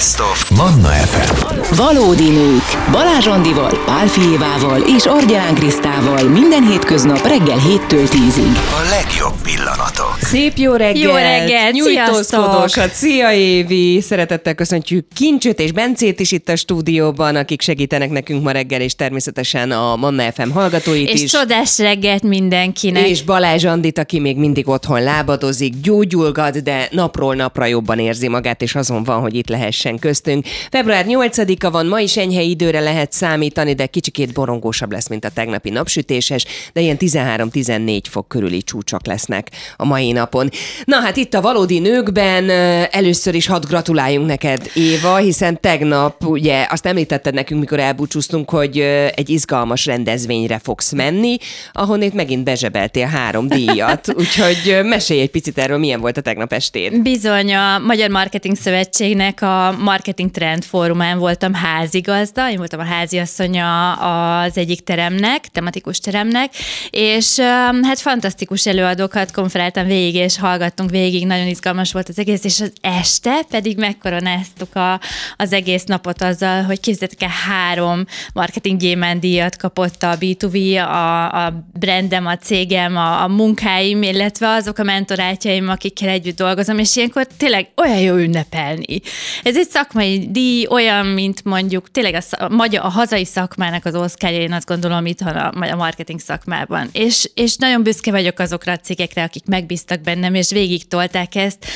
Best of Manna FM. Valódi nők. Balázs Andival, Pál Fijévával és Argyán Krisztával minden hétköznap reggel 7-től 10-ig. A legjobb pillanatok. Szép jó reggelt! Jó reggelt, Nyújtózkodókat! Szia Évi! Szeretettel köszöntjük Kincsöt és Bencét is itt a stúdióban, akik segítenek nekünk ma reggel, és természetesen a Manna FM hallgatóit És is. csodás reggelt mindenkinek. És Balázs Andit, aki még mindig otthon lábadozik, gyógyulgat, de napról napra jobban érzi magát, és azon van, hogy itt lehessen köztünk. Február 8-a van, ma is enyhe időre lehet számítani, de kicsikét borongósabb lesz, mint a tegnapi napsütéses, de ilyen 13-14 fok körüli csúcsok lesznek a mai napon. Na hát itt a valódi nőkben először is hadd gratuláljunk neked, Éva, hiszen tegnap ugye azt említetted nekünk, mikor elbúcsúztunk, hogy egy izgalmas rendezvényre fogsz menni, ahonnét megint bezsebeltél három díjat. Úgyhogy mesélj egy picit erről, milyen volt a tegnap estéd. Bizony a Magyar Marketing Szövetségnek a Marketing Trend Fórumán voltam házigazda, én voltam a háziasszonya az egyik teremnek, tematikus teremnek, és um, hát fantasztikus előadókat konferáltam végig, és hallgattunk végig, nagyon izgalmas volt az egész, és az este pedig megkoronáztuk a, az egész napot azzal, hogy képzeljétek el három marketing gyémánt díjat kapott a B2B, a, a brandem, a cégem, a, a munkáim, illetve azok a mentorátjaim, akikkel együtt dolgozom, és ilyenkor tényleg olyan jó ünnepelni. Ez egy szakmai díj, olyan, mint mondjuk tényleg a, a, magyar, a hazai szakmának az oszkárja, én azt gondolom itthon a, a marketing szakmában. És, és nagyon büszke vagyok azokra a cégekre, akik megbíztak bennem, és végig tolták ezt.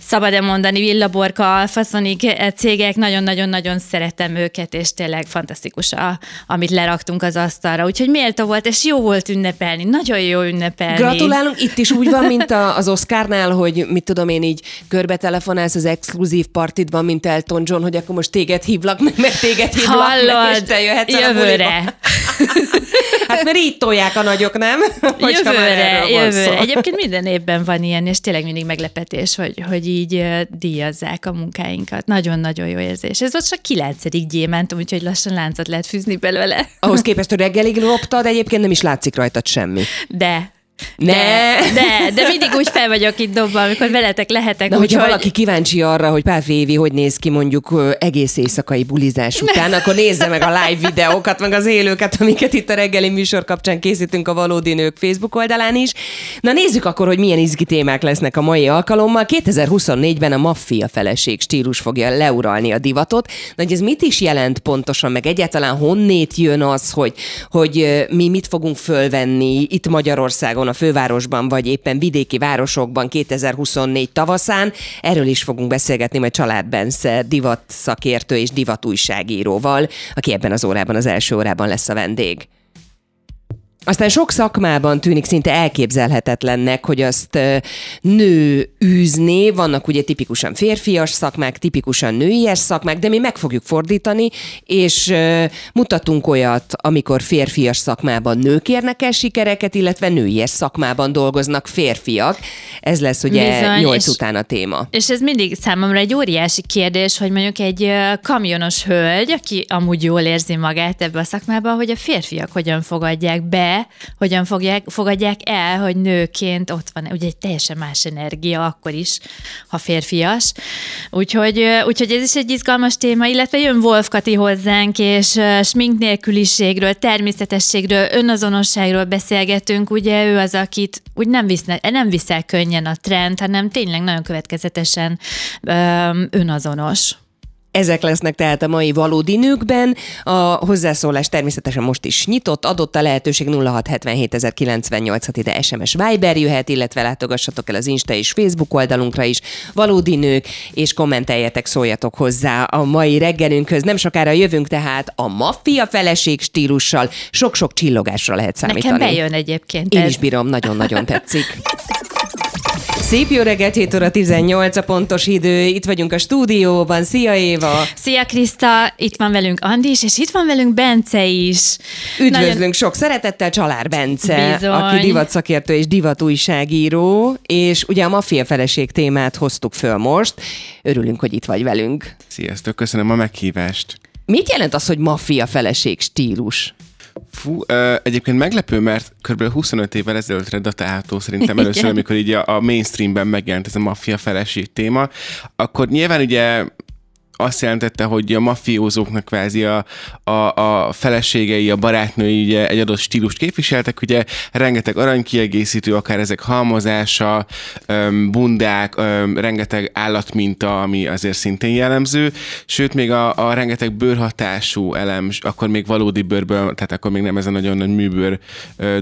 Szabad-e mondani, Villaborka, Alfaszonik cégek, nagyon-nagyon-nagyon szeretem őket, és tényleg fantasztikus, a, amit leraktunk az asztalra. Úgyhogy méltó volt, és jó volt ünnepelni, nagyon jó ünnepelni. Gratulálunk, itt is úgy van, mint a, az Oscarnál, hogy mit tudom én így körbe telefonálsz az exkluzív partidban, mint Elton John, hogy akkor most téged hívlak meg, meg téged hívlak meg, Hallod, és te jöhetsz jövőre. Hát mert így tolják a nagyok, nem? Hogyha Jövőre, jövőre. Egyébként minden évben van ilyen, és tényleg mindig meglepetés, hogy, hogy így díjazzák a munkáinkat. Nagyon-nagyon jó érzés. Ez ott csak kilencedik gyémántum, úgyhogy lassan láncot lehet fűzni belőle. Ahhoz képest, hogy reggelig loptad, egyébként nem is látszik rajtad semmi. De. Ne. De, de, de mindig úgy fel vagyok itt dobva, amikor veletek lehetek. De hogyha úgyhogy- valaki kíváncsi arra, hogy Pál Évi hogy néz ki mondjuk egész éjszakai bulizás után, akkor nézze meg a live videókat, meg az élőket, amiket itt a reggeli műsor kapcsán készítünk a Valódi Nők Facebook oldalán is. Na nézzük akkor, hogy milyen izgi témák lesznek a mai alkalommal. 2024-ben a maffia feleség stílus fogja leuralni a divatot. Na, hogy ez mit is jelent pontosan, meg egyáltalán honnét jön az, hogy, hogy mi mit fogunk fölvenni itt Magyarországon, a fővárosban, vagy éppen vidéki városokban 2024 tavaszán. Erről is fogunk beszélgetni majd Család Bence, divat szakértő és divat újságíróval, aki ebben az órában, az első órában lesz a vendég. Aztán sok szakmában tűnik szinte elképzelhetetlennek, hogy azt nő űzné. Vannak ugye tipikusan férfias szakmák, tipikusan nőies szakmák, de mi meg fogjuk fordítani, és mutatunk olyat, amikor férfias szakmában nők érnek el sikereket, illetve nőies szakmában dolgoznak férfiak. Ez lesz ugye Bizony, nyolc és- után a téma. És ez mindig számomra egy óriási kérdés, hogy mondjuk egy kamionos hölgy, aki amúgy jól érzi magát ebbe a szakmába, hogy a férfiak hogyan fogadják be, hogyan fogják, fogadják el, hogy nőként ott van, ugye egy teljesen más energia akkor is, ha férfias. Úgyhogy, úgyhogy ez is egy izgalmas téma, illetve jön Wolf Kati hozzánk, és smink nélküliségről, természetességről, önazonosságról beszélgetünk, ugye ő az, akit úgy nem, viszne, nem viszel könnyen a trend, hanem tényleg nagyon következetesen öm, önazonos. Ezek lesznek tehát a mai valódi nőkben. A hozzászólás természetesen most is nyitott, adott a lehetőség 0677 ide SMS Viber jöhet, illetve látogassatok el az Insta és Facebook oldalunkra is. Valódi nők, és kommenteljetek, szóljatok hozzá a mai reggelünkhöz. Nem sokára jövünk tehát a maffia feleség stílussal. Sok-sok csillogásra lehet számítani. Nekem bejön egyébként Én ez. is bírom, nagyon-nagyon tetszik. Szép jó reggelt, 7 óra 18 a pontos idő. Itt vagyunk a stúdióban. Szia Éva! Szia Kriszta, itt van velünk Andi is, és itt van velünk Bence is. Üdvözlünk Nagyon- sok szeretettel Csalár Bence, Bizony. aki divatszakértő és divatújságíró, és ugye a maffia feleség témát hoztuk föl most. Örülünk, hogy itt vagy velünk. Sziasztok, köszönöm a meghívást. Mit jelent az, hogy maffia feleség stílus? Fú, egyébként meglepő, mert kb. 25 évvel ezelőttre datálható szerintem először, Igen. amikor így a, a mainstreamben megjelent ez a maffia feleség téma, akkor nyilván ugye azt jelentette, hogy a mafiózóknak kvázi a, a, a feleségei, a barátnői ugye egy adott stílust képviseltek, ugye rengeteg aranykiegészítő, akár ezek halmozása, bundák, rengeteg állatminta, ami azért szintén jellemző, sőt még a, a rengeteg bőrhatású elem, akkor még valódi bőrből, tehát akkor még nem ez a nagyon nagy műbőr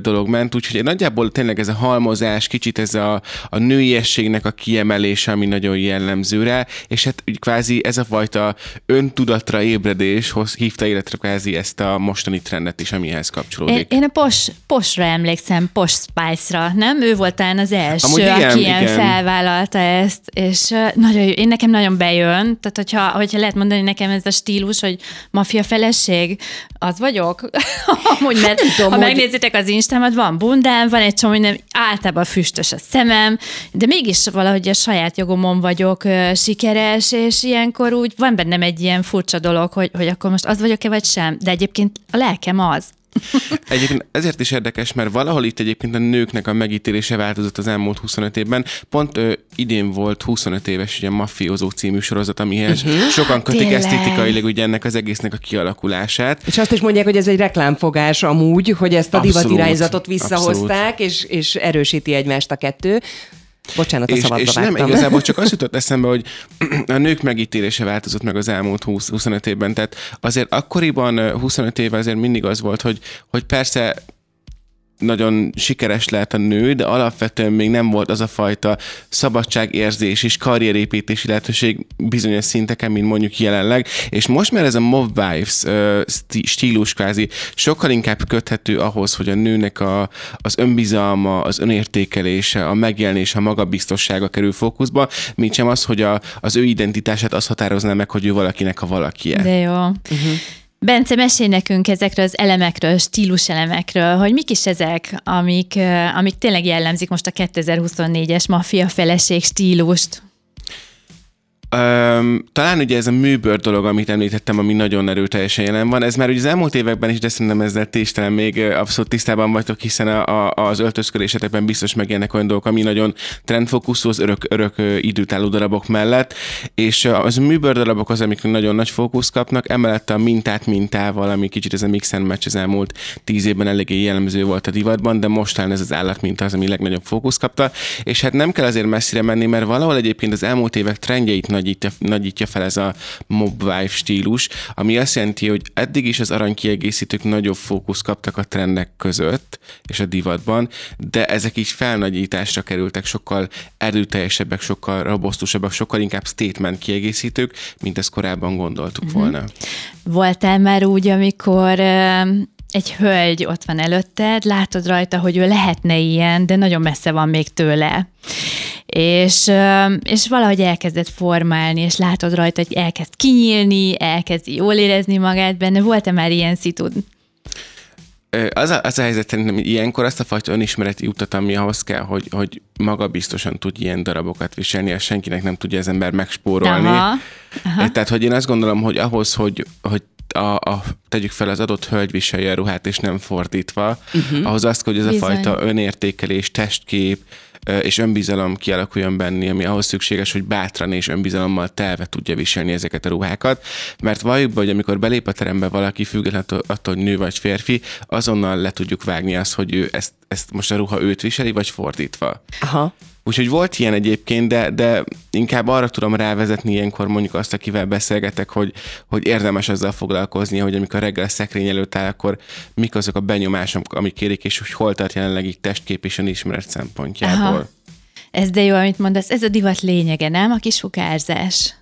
dolog ment, úgyhogy nagyjából tényleg ez a halmozás, kicsit ez a, a nőiességnek a kiemelése, ami nagyon jellemző rá, és hát kvázi ez a fajta öntudatra ébredés hoz, hívta életre kvázi ezt a mostani trendet is, amihez kapcsolódik. Én, én a Pos, Posra emlékszem, Pos Spice-ra, nem? Ő volt talán az első, Amúgy igen, aki ilyen igen. felvállalta ezt, és nagyon jó. Én nekem nagyon bejön, tehát hogyha, hogyha lehet mondani nekem ez a stílus, hogy mafia feleség, az vagyok. Amúgy, mert tudom, ha hogy- megnézitek az Instámat, van bundám, van egy csomó minden, általában füstös a szemem, de mégis valahogy a saját jogomon vagyok ö, sikeres, és ilyenkor úgy van bennem egy ilyen furcsa dolog, hogy, hogy akkor most az vagyok-e vagy sem, de egyébként a lelkem az. Egyébként ezért is érdekes, mert valahol itt egyébként a nőknek a megítélése változott az elmúlt 25 évben. Pont ö, idén volt 25 éves ugye Mafiózó című sorozat, amihez uh-huh. sokan kötik Tényleg. esztétikailag ugye ennek az egésznek a kialakulását. És azt is mondják, hogy ez egy reklámfogás amúgy, hogy ezt a divatirányzatot visszahozták, és, és erősíti egymást a kettő. Bocsánat, a És, szabadba és nem, vágtam. igazából csak az jutott eszembe, hogy a nők megítélése változott meg az elmúlt 20-25 évben. Tehát azért akkoriban, ö, 25 éve azért mindig az volt, hogy, hogy persze nagyon sikeres lehet a nő, de alapvetően még nem volt az a fajta szabadságérzés és karrierépítési lehetőség bizonyos szinteken, mint mondjuk jelenleg. És most már ez a mob wives stílus kvázi sokkal inkább köthető ahhoz, hogy a nőnek a, az önbizalma, az önértékelése, a megjelenése, a magabiztossága kerül fókuszba, mint sem az, hogy a, az ő identitását az határozná meg, hogy ő valakinek a valakije. De jó. Uh-huh. Bence, mesélj nekünk ezekről az elemekről, stílus elemekről, hogy mik is ezek, amik, ö, amik tényleg jellemzik most a 2024-es maffia feleség stílust. Öm, talán ugye ez a műbőr dolog, amit említettem, ami nagyon erőteljesen jelen van, ez már ugye az elmúlt években is, de szerintem ezzel ti is talán még abszolút tisztában vagytok, hiszen a, a, az öltözködésetekben biztos megjelennek olyan dolgok, ami nagyon trendfókuszú az örök, örök időtálló darabok mellett, és az műbőr darabok az, amik nagyon nagy fókusz kapnak, emellett a mintát mintával, ami kicsit ez a mix and match az elmúlt tíz évben eléggé jellemző volt a divatban, de most talán ez az állatminta az, ami legnagyobb fókusz kapta, és hát nem kell azért messzire menni, mert valahol egyébként az elmúlt évek trendjeit nagyítja, nagyítja fel ez a mob wife stílus, ami azt jelenti, hogy eddig is az aranykiegészítők nagyobb fókusz kaptak a trendek között és a divatban, de ezek is felnagyításra kerültek, sokkal erőteljesebbek, sokkal robosztusabbak, sokkal inkább statement kiegészítők, mint ezt korábban gondoltuk uh-huh. volna. Voltál már úgy, amikor egy hölgy ott van előtted, látod rajta, hogy ő lehetne ilyen, de nagyon messze van még tőle. És, és valahogy elkezdett formálni, és látod rajta, hogy elkezd kinyílni, elkezdi jól érezni magát benne. Volt-e már ilyen szitud? Az a, az a helyzet szerintem, ilyenkor azt a fajta önismereti utat, ami ahhoz kell, hogy, hogy maga biztosan tud ilyen darabokat viselni, és senkinek nem tudja az ember megspórolni. Aha. Aha. Tehát, hogy én azt gondolom, hogy ahhoz, hogy, hogy a, a, tegyük fel, az adott hölgy viselje a ruhát, és nem fordítva, uh-huh. ahhoz azt, hogy ez Bizony. a fajta önértékelés, testkép, és önbizalom kialakuljon benni, ami ahhoz szükséges, hogy bátran és önbizalommal telve tudja viselni ezeket a ruhákat. Mert valljuk be, hogy amikor belép a terembe valaki, függetlenül attól, hogy nő vagy férfi, azonnal le tudjuk vágni azt, hogy ő ezt, ezt most a ruha őt viseli, vagy fordítva. Aha. Úgyhogy volt ilyen egyébként, de, de inkább arra tudom rávezetni ilyenkor mondjuk azt, akivel beszélgetek, hogy, hogy érdemes azzal foglalkozni, hogy amikor reggel a szekrény előtt áll, akkor mik azok a benyomások, amik kérik, és hogy hol tart jelenleg így testkép és önismeret szempontjából. Aha. Ez de jó, amit mondasz. Ez a divat lényege, nem? A kisugárzás.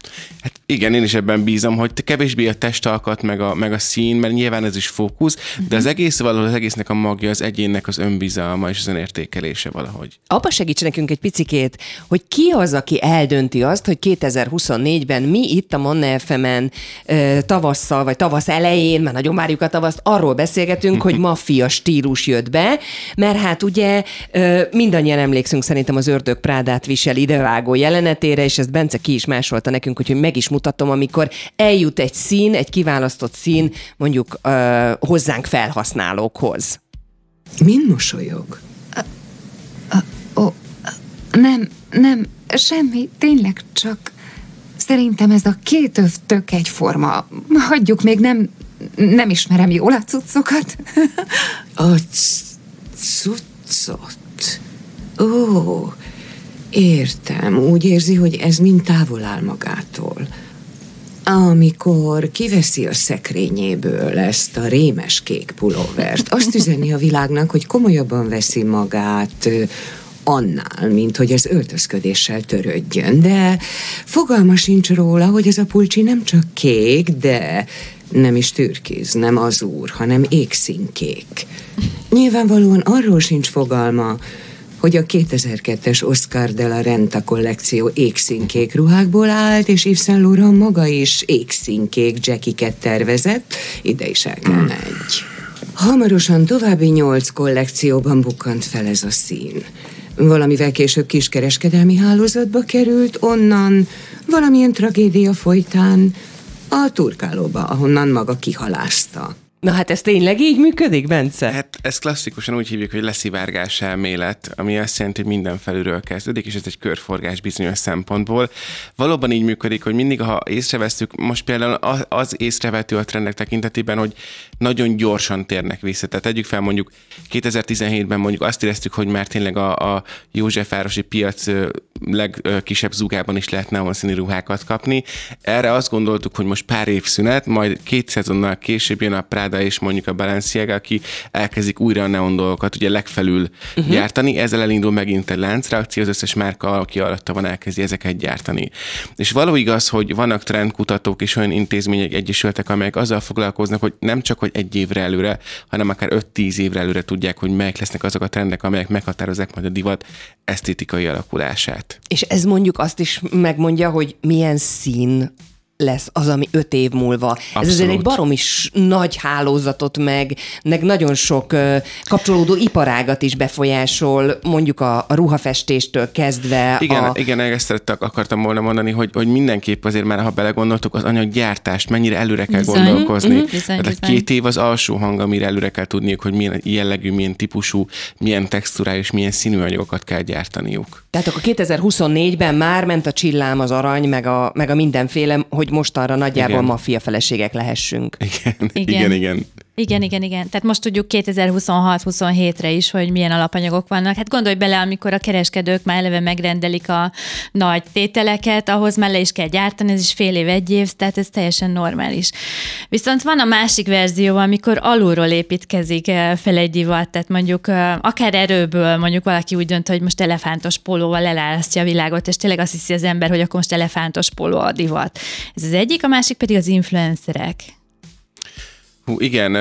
Hát igen, én is ebben bízom, hogy te kevésbé a testalkat, meg a, meg a szín, mert nyilván ez is fókusz, de az egész valahol az egésznek a magja, az egyénnek az önbizalma és az önértékelése valahogy. Apa segíts nekünk egy picikét, hogy ki az, aki eldönti azt, hogy 2024-ben mi itt a Manna FM-en ö, tavasszal, vagy tavasz elején, már nagyon várjuk a tavaszt, arról beszélgetünk, hogy maffia stílus jött be, mert hát ugye mindannyian emlékszünk szerintem az ördög Prádát visel idevágó jelenetére, és ezt Bence ki is másolta nekünk, úgyhogy meg is mutatom, amikor eljut egy szín, egy kiválasztott szín mondjuk ö, hozzánk felhasználókhoz. Min mosolyog? Ó, nem, nem, semmi, tényleg csak Szerintem ez a két öv tök egyforma. Hagyjuk még nem, nem ismerem jól a cuccokat. A c- cuccot. Ó, értem. Úgy érzi, hogy ez mind távol áll magától. Amikor kiveszi a szekrényéből ezt a rémes kék pulóvert, azt üzeni a világnak, hogy komolyabban veszi magát annál, mint hogy az öltözködéssel törődjön, de fogalma sincs róla, hogy ez a pulcsi nem csak kék, de nem is türkiz, nem azúr, hanem égszínkék. Nyilvánvalóan arról sincs fogalma, hogy a 2002-es Oscar de la Renta kollekció égszínkék ruhákból állt, és Yves Saint Laurent maga is égszínkék jackiket tervezett, ide is el kell egy. Hamarosan további nyolc kollekcióban bukkant fel ez a szín. Valamivel később kiskereskedelmi hálózatba került, onnan valamilyen tragédia folytán a turkálóba, ahonnan maga kihalázta. Na hát ez tényleg így működik, Bence? Hát ezt klasszikusan úgy hívjuk, hogy leszivárgás elmélet, ami azt jelenti, hogy minden felülről kezdődik, és ez egy körforgás bizonyos szempontból. Valóban így működik, hogy mindig, ha észreveszünk, most például az észrevető a trendek tekintetében, hogy nagyon gyorsan térnek vissza. Tehát tegyük fel mondjuk 2017-ben mondjuk azt éreztük, hogy már tényleg a, a Józsefvárosi piac legkisebb zugában is lehet neonszínű ruhákat kapni. Erre azt gondoltuk, hogy most pár év szünet, majd két szezonnal később jön a Prada és mondjuk a Balenciaga, aki elkezdik újra a neon dolgokat ugye legfelül uh-huh. gyártani. Ezzel elindul megint egy láncreakció, az összes márka, aki alatta van, elkezdi ezeket gyártani. És való igaz, hogy vannak trendkutatók és olyan intézmények, egyesületek, amelyek azzal foglalkoznak, hogy nem csak, hogy egy évre előre, hanem akár 5-10 évre előre tudják, hogy melyek lesznek azok a trendek, amelyek meghatározzák majd a divat esztétikai alakulását. És ez mondjuk azt is megmondja, hogy milyen szín lesz az, ami öt év múlva. Ez Abszolút. azért egy barom is nagy hálózatot meg, meg nagyon sok kapcsolódó iparágat is befolyásol, mondjuk a, a ruhafestéstől kezdve. Igen, a, igen, ezt akartam volna mondani, hogy, hogy mindenképp azért már, ha belegondoltuk, az anyaggyártást mennyire előre kell Bizony. gondolkozni. Mhm. Bizony, Tehát a bizony. két év az alsó hang, amire előre kell tudniuk, hogy milyen jellegű, milyen típusú, milyen textúrájú és milyen színű anyagokat kell gyártaniuk. Tehát akkor 2024-ben már ment a csillám, az arany, meg a, meg a mindenféle, hogy mostanra nagyjából Igen. maffia feleségek lehessünk. Igen, Igen. igen, igen. Igen, igen, igen. Tehát most tudjuk 2026-27-re is, hogy milyen alapanyagok vannak. Hát gondolj bele, amikor a kereskedők már eleve megrendelik a nagy tételeket, ahhoz már is kell gyártani, ez is fél év, egy év, tehát ez teljesen normális. Viszont van a másik verzió, amikor alulról építkezik eh, fel egy divat, tehát mondjuk eh, akár erőből mondjuk valaki úgy dönt, hogy most elefántos pólóval elálasztja a világot, és tényleg azt hiszi az ember, hogy akkor most elefántos póló a divat. Ez az egyik, a másik pedig az influencerek. Hú, igen,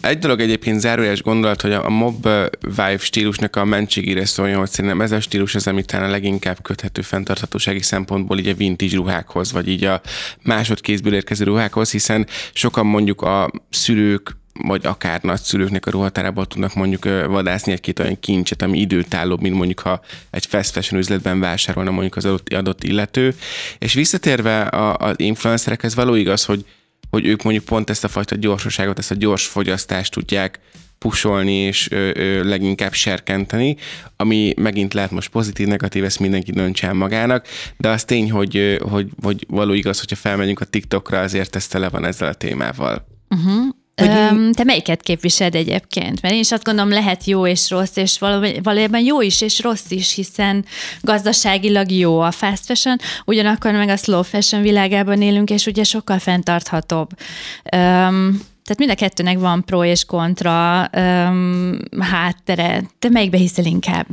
egy dolog egyébként zárójeles gondolat, hogy a mob vibe stílusnak a mentségére szóljon, hogy szerintem ez a stílus az, amit talán a leginkább köthető fenntarthatósági szempontból így a vintage ruhákhoz, vagy így a másodkézből érkező ruhákhoz, hiszen sokan mondjuk a szülők, vagy akár nagyszülőknek a ruhatárából tudnak mondjuk vadászni egy-két olyan kincset, ami időtállóbb, mint mondjuk ha egy fast fashion üzletben vásárolna mondjuk az adott, adott illető. És visszatérve az influencerekhez való igaz, hogy hogy ők mondjuk pont ezt a fajta gyorsaságot, ezt a gyors fogyasztást tudják pusolni és ö, ö, leginkább serkenteni, ami megint lehet most pozitív, negatív, ezt mindenki döntse el magának, de az tény, hogy, hogy, hogy való igaz, hogyha felmegyünk a TikTokra, azért ez tele van ezzel a témával. Hogy- Öm, te melyiket képviseled egyébként? Mert én is azt gondolom, lehet jó és rossz, és való- valójában jó is és rossz is, hiszen gazdaságilag jó a fast fashion, ugyanakkor meg a slow fashion világában élünk, és ugye sokkal fenntarthatóbb. Öm, tehát mind a kettőnek van pro és kontra öm, háttere. Te melyikbe hiszel inkább?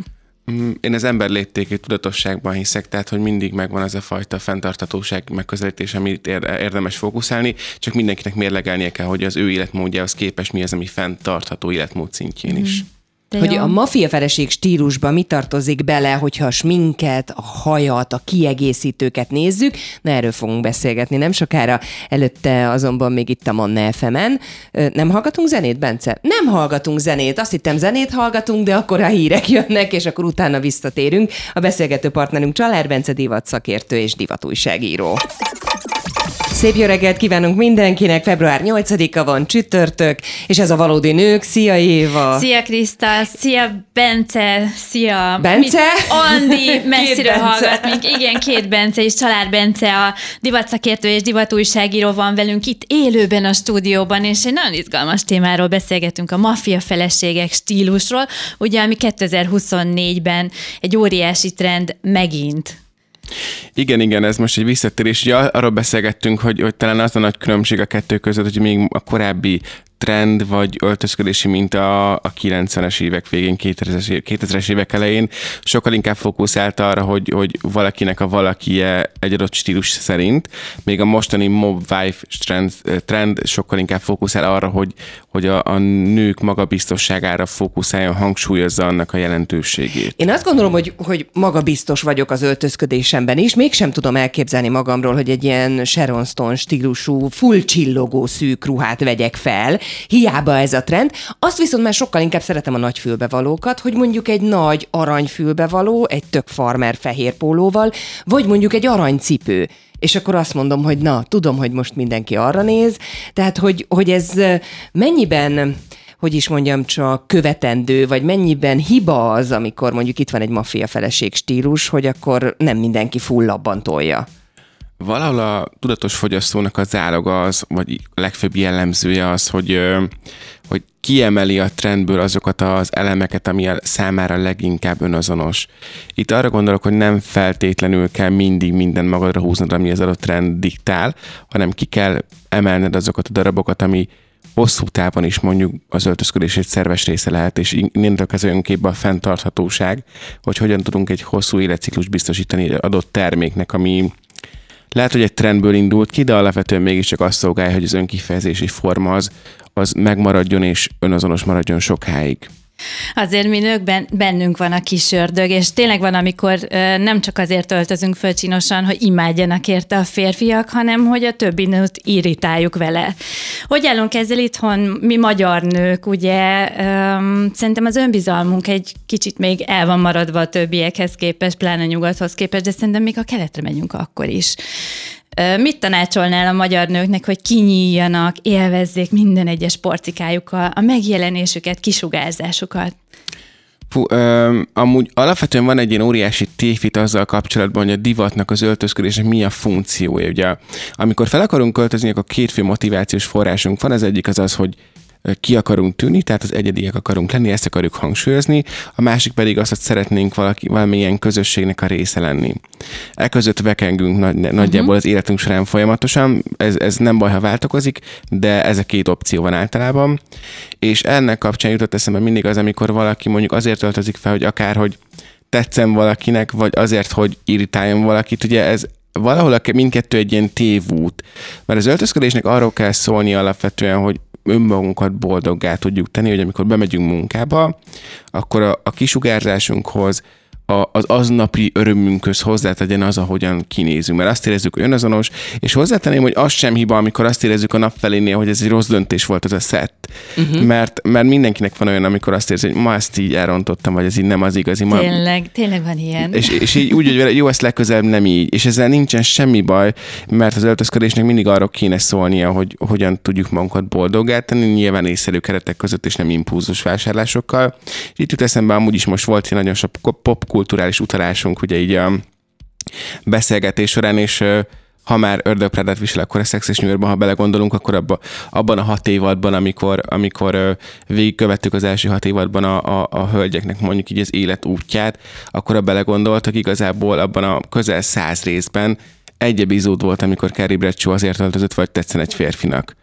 Mm, Én az ember léptékű tudatosságban hiszek, tehát hogy mindig megvan az a fajta fenntartatóság megközelítés, amit ér- érdemes fókuszálni, csak mindenkinek mérlegelnie kell, hogy az ő életmódjához képest mi az, ami fenntartható életmód szintjén is. De Hogy jó. a maffia feleség stílusba mi tartozik bele, hogyha a sminket, a hajat, a kiegészítőket nézzük, na erről fogunk beszélgetni nem sokára, előtte azonban még itt a Manna. Ö, Nem hallgatunk zenét, Bence? Nem hallgatunk zenét, azt hittem zenét hallgatunk, de akkor a hírek jönnek, és akkor utána visszatérünk. A beszélgető partnerünk Csalár Bence divat szakértő és divatújságíró. Szép jó reggelt kívánunk mindenkinek, február 8-a van, csütörtök, és ez a Valódi Nők. Szia Éva! Szia Kriszta, szia Bence, szia Bence? Mit, Andi messziről hallgat még. Igen, két Bence és Család Bence, a divatszakértő és divatújságíró van velünk itt élőben a stúdióban, és egy nagyon izgalmas témáról beszélgetünk, a maffia feleségek stílusról, ugye, ami 2024-ben egy óriási trend megint. Igen, igen, ez most egy visszatérés. Ugye arról beszélgettünk, hogy, hogy talán az a nagy különbség a kettő között, hogy még a korábbi trend vagy öltözködési minta a 90-es évek végén, 2000-es, év- 2000-es évek elején. Sokkal inkább fókuszált arra, hogy, hogy valakinek a valakie egy adott stílus szerint, még a mostani mob wife trend, trend sokkal inkább fókuszál arra, hogy, hogy a, a nők magabiztosságára fókuszáljon, hangsúlyozza annak a jelentőségét. Én azt gondolom, hogy, hogy magabiztos vagyok az öltözködésemben is, mégsem tudom elképzelni magamról, hogy egy ilyen Sharon Stone stílusú, full csillogó szűk ruhát vegyek fel, hiába ez a trend. Azt viszont már sokkal inkább szeretem a nagy fülbevalókat, hogy mondjuk egy nagy aranyfülbevaló, egy tök farmer fehér pólóval, vagy mondjuk egy aranycipő. És akkor azt mondom, hogy na, tudom, hogy most mindenki arra néz, tehát hogy, hogy ez mennyiben hogy is mondjam, csak követendő, vagy mennyiben hiba az, amikor mondjuk itt van egy maffia feleség stílus, hogy akkor nem mindenki fullabban tolja. Valahol a tudatos fogyasztónak az áloga az, vagy legfőbb jellemzője az, hogy, hogy kiemeli a trendből azokat az elemeket, ami a számára leginkább önazonos. Itt arra gondolok, hogy nem feltétlenül kell mindig minden magadra húznod, ami az adott trend diktál, hanem ki kell emelned azokat a darabokat, ami hosszú távon is mondjuk az öltözködés egy szerves része lehet, és innentől kezdve jön a fenntarthatóság, hogy hogyan tudunk egy hosszú életciklus biztosítani adott terméknek, ami lehet, hogy egy trendből indult ki, de alapvetően mégiscsak azt szolgálja, hogy az önkifejezési forma az, az megmaradjon és önazonos maradjon sokáig. Azért mi nőkben bennünk van a kis ördög, és tényleg van, amikor nem csak azért öltözünk föl csinosan, hogy imádjanak érte a férfiak, hanem hogy a többi nőt irritáljuk vele. Hogy állunk ezzel itthon, mi magyar nők, ugye szerintem az önbizalmunk egy kicsit még el van maradva a többiekhez képest, pláne nyugathoz képest, de szerintem még a keletre megyünk akkor is. Mit tanácsolnál a magyar nőknek, hogy kinyíljanak, élvezzék minden egyes porcikájukkal, a megjelenésüket, kisugárzásukat? Fú, öm, amúgy alapvetően van egy ilyen óriási tévhit azzal kapcsolatban, hogy a divatnak, az öltözködésnek mi a funkciója. Ugye, amikor fel akarunk költözni, akkor két fő motivációs forrásunk van. Az egyik az az, hogy ki akarunk tűnni, tehát az egyediek akarunk lenni, ezt akarjuk hangsúlyozni, a másik pedig az, hogy szeretnénk valaki, valamilyen közösségnek a része lenni. E között vekengünk nagy, nagyjából uh-huh. az életünk során folyamatosan, ez, ez nem baj, ha változik, de ez a két opció van általában, és ennek kapcsán jutott eszembe mindig az, amikor valaki mondjuk azért öltözik fel, hogy akár, hogy tetszem valakinek, vagy azért, hogy irritáljon valakit, ugye ez valahol a, mindkettő egy ilyen tévút, mert az öltözködésnek arról kell szólni alapvetően, hogy önmagunkat boldoggá tudjuk tenni, hogy amikor bemegyünk munkába, akkor a, a kisugárzásunkhoz, a, az aznapi örömünkhöz hozzátegyen az, ahogyan kinézünk. Mert azt érezzük, hogy önazonos, és hozzátenném, hogy az sem hiba, amikor azt érezzük a nap felénél, hogy ez egy rossz döntés volt az a szett. Uh-huh. Mert, mert mindenkinek van olyan, amikor azt érzi, hogy ma ezt így elrontottam, vagy ez így nem az igazi. Ma, Tényleg, tényleg van ilyen. és, és így úgy, hogy jó, ezt legközelebb nem így. És ezzel nincsen semmi baj, mert az öltözködésnek mindig arról kéne szólnia, hogy hogyan tudjuk magunkat boldoggá tenni, nyilván észszerű keretek között, és nem impulzus vásárlásokkal. És itt jut eszembe, amúgy is most volt egy nagyon sok popkulturális utalásunk, ugye így a beszélgetés során, és ha már ördögprádát visel, akkor a Sex és New Yorkban, ha belegondolunk, akkor abba, abban a hat évadban, amikor, amikor végigkövettük az első hat évadban a, a, a hölgyeknek mondjuk így az élet útját, akkor a belegondoltak igazából abban a közel száz részben egy epizód volt, amikor Carrie Bradshaw azért öltözött, vagy tetszen egy férfinak.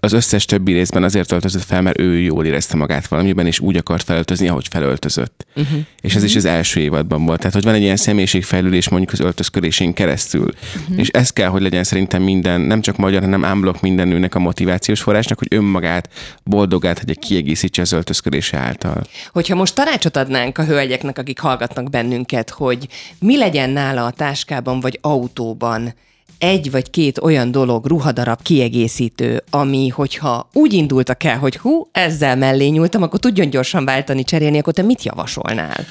Az összes többi részben azért öltözött fel, mert ő jól érezte magát valamiben, és úgy akart felöltözni, ahogy felöltözött. Uh-huh. És ez is az első évadban volt. Tehát, hogy van egy ilyen személyiségfejlődés mondjuk az öltözködésén keresztül. Uh-huh. És ez kell, hogy legyen szerintem minden, nem csak magyar, hanem ámblok minden nőnek a motivációs forrásnak, hogy önmagát boldogát, hogy kiegészítse az öltözködése által. Hogyha most tanácsot adnánk a hölgyeknek, akik hallgatnak bennünket, hogy mi legyen nála a táskában vagy autóban, egy vagy két olyan dolog, ruhadarab, kiegészítő, ami, hogyha úgy indultak el, hogy hú, ezzel mellé nyúltam, akkor tudjon gyorsan váltani, cserélni, akkor te mit javasolnál?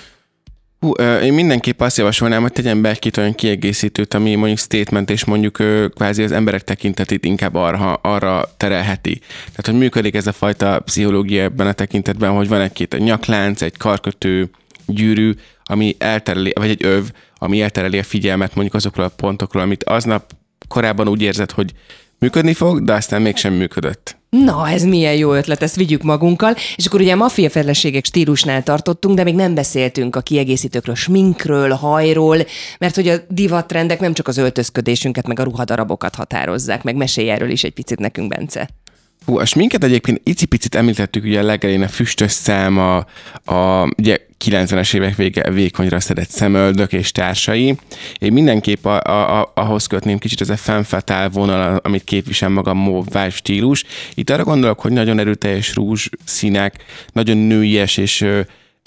Hú, én mindenképp azt javasolnám, hogy tegyen be egy-két olyan kiegészítőt, ami mondjuk statement, és mondjuk kvázi az emberek tekintetét inkább arra, arra terelheti. Tehát, hogy működik ez a fajta pszichológia ebben a tekintetben, hogy van egy-két egy nyaklánc, egy karkötő, gyűrű, ami eltereli, vagy egy öv, ami eltereli a figyelmet mondjuk azokról a pontokról, amit aznap korábban úgy érzed, hogy működni fog, de aztán mégsem működött. Na, ez milyen jó ötlet, ezt vigyük magunkkal. És akkor ugye a maffia feleségek stílusnál tartottunk, de még nem beszéltünk a kiegészítőkről, sminkről, hajról, mert hogy a divattrendek nem csak az öltözködésünket, meg a ruhadarabokat határozzák, meg mesélj erről is egy picit nekünk, Bence. Hú, a sminket egyébként icipicit említettük, ugye a legelején a füstös szám, a, a ugye 90-es évek vége vékonyra szedett szemöldök és társai. Én mindenképp a, a, a, ahhoz kötném kicsit ez a fenfatál vonal, amit képvisel maga a mauve stílus. Itt arra gondolok, hogy nagyon erőteljes rúzs színek, nagyon nőies és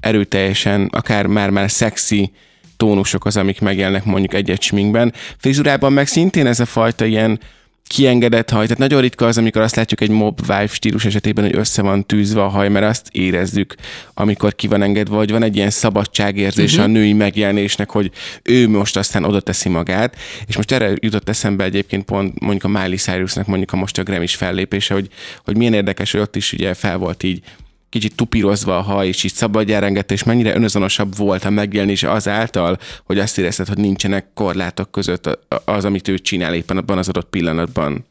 erőteljesen, akár már-már szexi tónusok az, amik megjelennek mondjuk egy-egy sminkben. Frizurában meg szintén ez a fajta ilyen kiengedett haj. Tehát nagyon ritka az, amikor azt látjuk egy mob vibe stílus esetében, hogy össze van tűzve a haj, mert azt érezzük, amikor ki van engedve, vagy van egy ilyen szabadságérzés uh-huh. a női megjelenésnek, hogy ő most aztán oda teszi magát. És most erre jutott eszembe egyébként pont mondjuk a Miley Cyrusnak mondjuk a most a Grammys fellépése, hogy, hogy milyen érdekes, hogy ott is ugye fel volt így kicsit tupírozva a haj, és így szabadjára engedte, és mennyire önazonosabb volt a megjelenése azáltal, hogy azt érezted, hogy nincsenek korlátok között az, amit ő csinál éppen abban az adott pillanatban.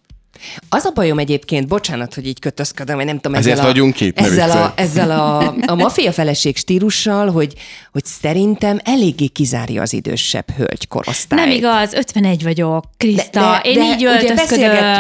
Az a bajom egyébként, bocsánat, hogy így kötözködöm, vagy nem tudom, Ezért ezzel, vagyunk a, itt, ezzel, a, ezzel a, a mafia feleség stílussal, hogy, hogy szerintem eléggé kizárja az idősebb hölgy korosztályt. Nem igaz, 51 vagyok, Kriszta. Én így ugye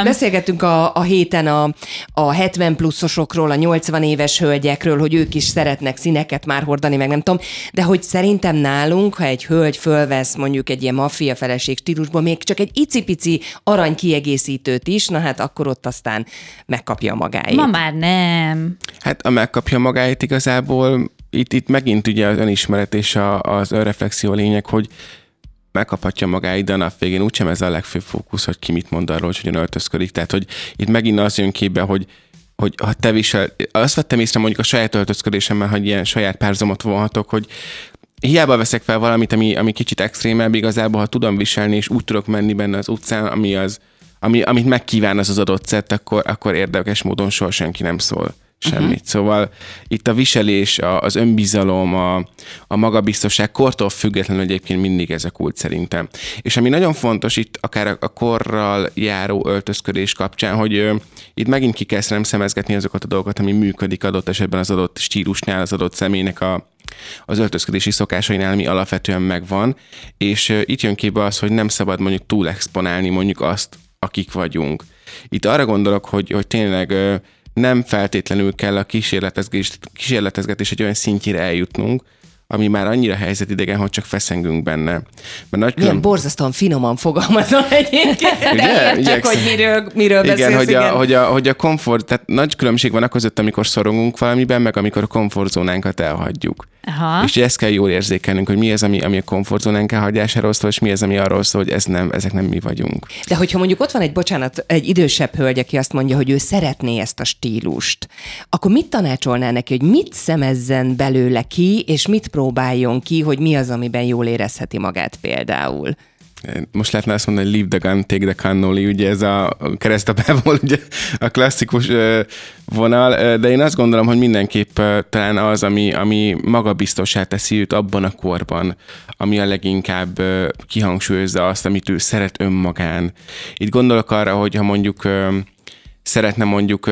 beszélgettünk a, a héten a, a 70 pluszosokról, a 80 éves hölgyekről, hogy ők is szeretnek színeket már hordani, meg nem tudom, de hogy szerintem nálunk, ha egy hölgy fölvesz mondjuk egy ilyen maffia feleség stílusból, még csak egy icipici arany kiegészítőt is, na hát akkor ott aztán megkapja magáét. Ma már nem. Hát a megkapja magáit igazából, itt, itt megint ugye az önismeret és a, az önreflexió lényeg, hogy megkaphatja magáit, de a nap végén úgysem ez a legfőbb fókusz, hogy ki mit mond arról, hogy hogyan öltözködik. Tehát, hogy itt megint az jön képbe, hogy hogy ha te visel, azt vettem észre mondjuk a saját öltözködésemmel, hogy ilyen saját párzomot vonhatok, hogy hiába veszek fel valamit, ami, ami kicsit extrémebb, igazából, ha tudom viselni, és úgy tudok menni benne az utcán, ami az, ami, amit megkíván az az adott szett, akkor, akkor érdekes módon soha senki nem szól semmit. Uh-huh. Szóval itt a viselés, a, az önbizalom, a, a magabiztosság kortól függetlenül egyébként mindig ez a kult szerintem. És ami nagyon fontos itt akár a, a korral járó öltözködés kapcsán, hogy ö, itt megint ki kell nem szemezgetni azokat a dolgokat, ami működik adott esetben az adott stílusnál, az adott személynek a, az öltözködési szokásainál, ami alapvetően megvan, és itt jön képbe az, hogy nem szabad mondjuk túl exponálni mondjuk azt, akik vagyunk. Itt arra gondolok, hogy, hogy tényleg nem feltétlenül kell a kísérletezgetés, kísérletezgetés egy olyan szintjére eljutnunk, ami már annyira helyzetidegen, hogy csak feszengünk benne. Mert nagy Milyen külön... borzasztóan finoman fogalmazol egyébként, de Ugye? értjük, Igyekszem. hogy miről, miről igen, beszélsz. hogy a, hogy, a, hogy a komfort, tehát nagy különbség van a között, amikor szorongunk valamiben, meg amikor a komfortzónánkat elhagyjuk. Aha. És ezt kell jól érzékelnünk, hogy mi az, ami, ami a komfortzónánk elhagyásáról szól, és mi az, ami arról szól, hogy ez nem, ezek nem mi vagyunk. De hogyha mondjuk ott van egy, bocsánat, egy idősebb hölgy, aki azt mondja, hogy ő szeretné ezt a stílust, akkor mit tanácsolnál neki, hogy mit szemezzen belőle ki, és mit próbáljon ki, hogy mi az, amiben jól érezheti magát például? Most lehetne azt mondani, hogy leave the gun, take the cannoli, ugye ez a keresztapából ugye a klasszikus vonal, de én azt gondolom, hogy mindenképp talán az, ami, ami magabiztosá teszi őt abban a korban, ami a leginkább kihangsúlyozza azt, amit ő szeret önmagán. Itt gondolok arra, hogy ha mondjuk szeretne mondjuk,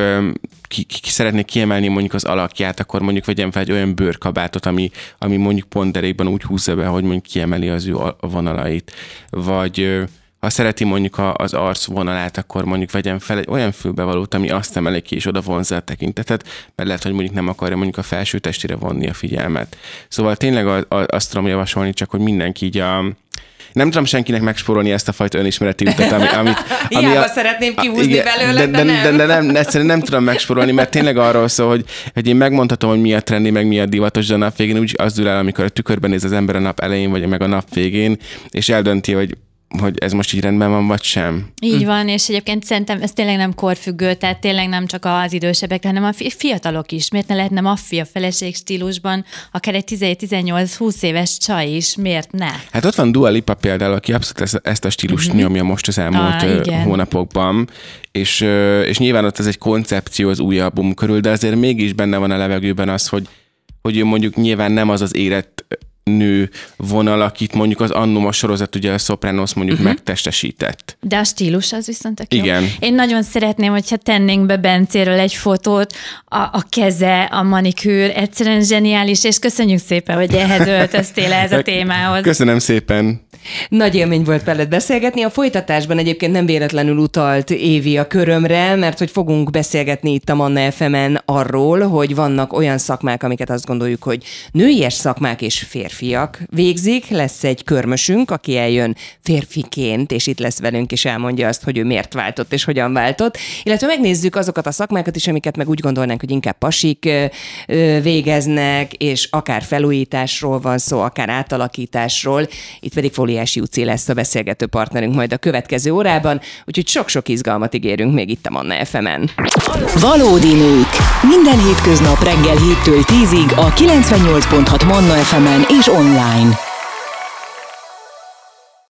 ki, ki, szeretné kiemelni mondjuk az alakját, akkor mondjuk vegyen fel egy olyan bőrkabátot, ami, ami mondjuk pont derékban úgy húzza be, hogy mondjuk kiemeli az ő vonalait. Vagy ha szereti mondjuk az arc vonalát, akkor mondjuk vegyen fel egy olyan fülbevalót, ami azt emeli ki, és oda vonzza a tekintetet, mert lehet, hogy mondjuk nem akarja mondjuk a felső testére vonni a figyelmet. Szóval tényleg azt tudom javasolni, csak hogy mindenki így a, nem tudom senkinek megspórolni ezt a fajta önismereti utat, ami, amit... ami Hiába szeretném kihúzni belőle, de de, nem. de, de, nem, egyszerűen nem tudom megspórolni, mert tényleg arról szól, hogy, hogy én megmondhatom, hogy mi a trendi, meg mi a divatos, de a nap végén úgy az dől el, amikor a tükörben néz az ember a nap elején, vagy meg a nap végén, és eldönti, hogy hogy ez most így rendben van, vagy sem. Így van, és egyébként szerintem ez tényleg nem korfüggő, tehát tényleg nem csak az idősebbek, hanem a fiatalok is. Miért ne lehetne maffia feleség stílusban, akár egy 17-18-20 éves csaj is, miért ne? Hát ott van Dua Lipa például, aki abszolút ezt a stílust uh-huh. nyomja most az elmúlt ah, hónapokban, és, és nyilván ott ez egy koncepció az új album körül, de azért mégis benne van a levegőben az, hogy hogy ő mondjuk nyilván nem az az érett nő vonal, akit mondjuk az Annuma sorozat, ugye a Sopranos mondjuk uh-huh. megtestesített. De a stílus az viszont tök jó. Igen. Én nagyon szeretném, hogyha tennénk be Bencéről egy fotót, a, a keze, a manikűr, egyszerűen zseniális, és köszönjük szépen, hogy ehhez öltöztél ehhez a témához. Köszönöm szépen. Nagy élmény volt veled beszélgetni. A folytatásban egyébként nem véletlenül utalt Évi a körömre, mert hogy fogunk beszélgetni itt a Manna fm arról, hogy vannak olyan szakmák, amiket azt gondoljuk, hogy nőies szakmák és férfiak végzik. Lesz egy körmösünk, aki eljön férfiként, és itt lesz velünk, és elmondja azt, hogy ő miért váltott és hogyan váltott. Illetve megnézzük azokat a szakmákat is, amiket meg úgy gondolnánk, hogy inkább pasik végeznek, és akár felújításról van szó, akár átalakításról. Itt pedig fóli Óriási Uci lesz a beszélgető partnerünk majd a következő órában, úgyhogy sok-sok izgalmat ígérünk még itt a Manna FM-en. Valódi nők. Minden hétköznap reggel 7-től 10-ig a 98.6 Manna FM-en és online.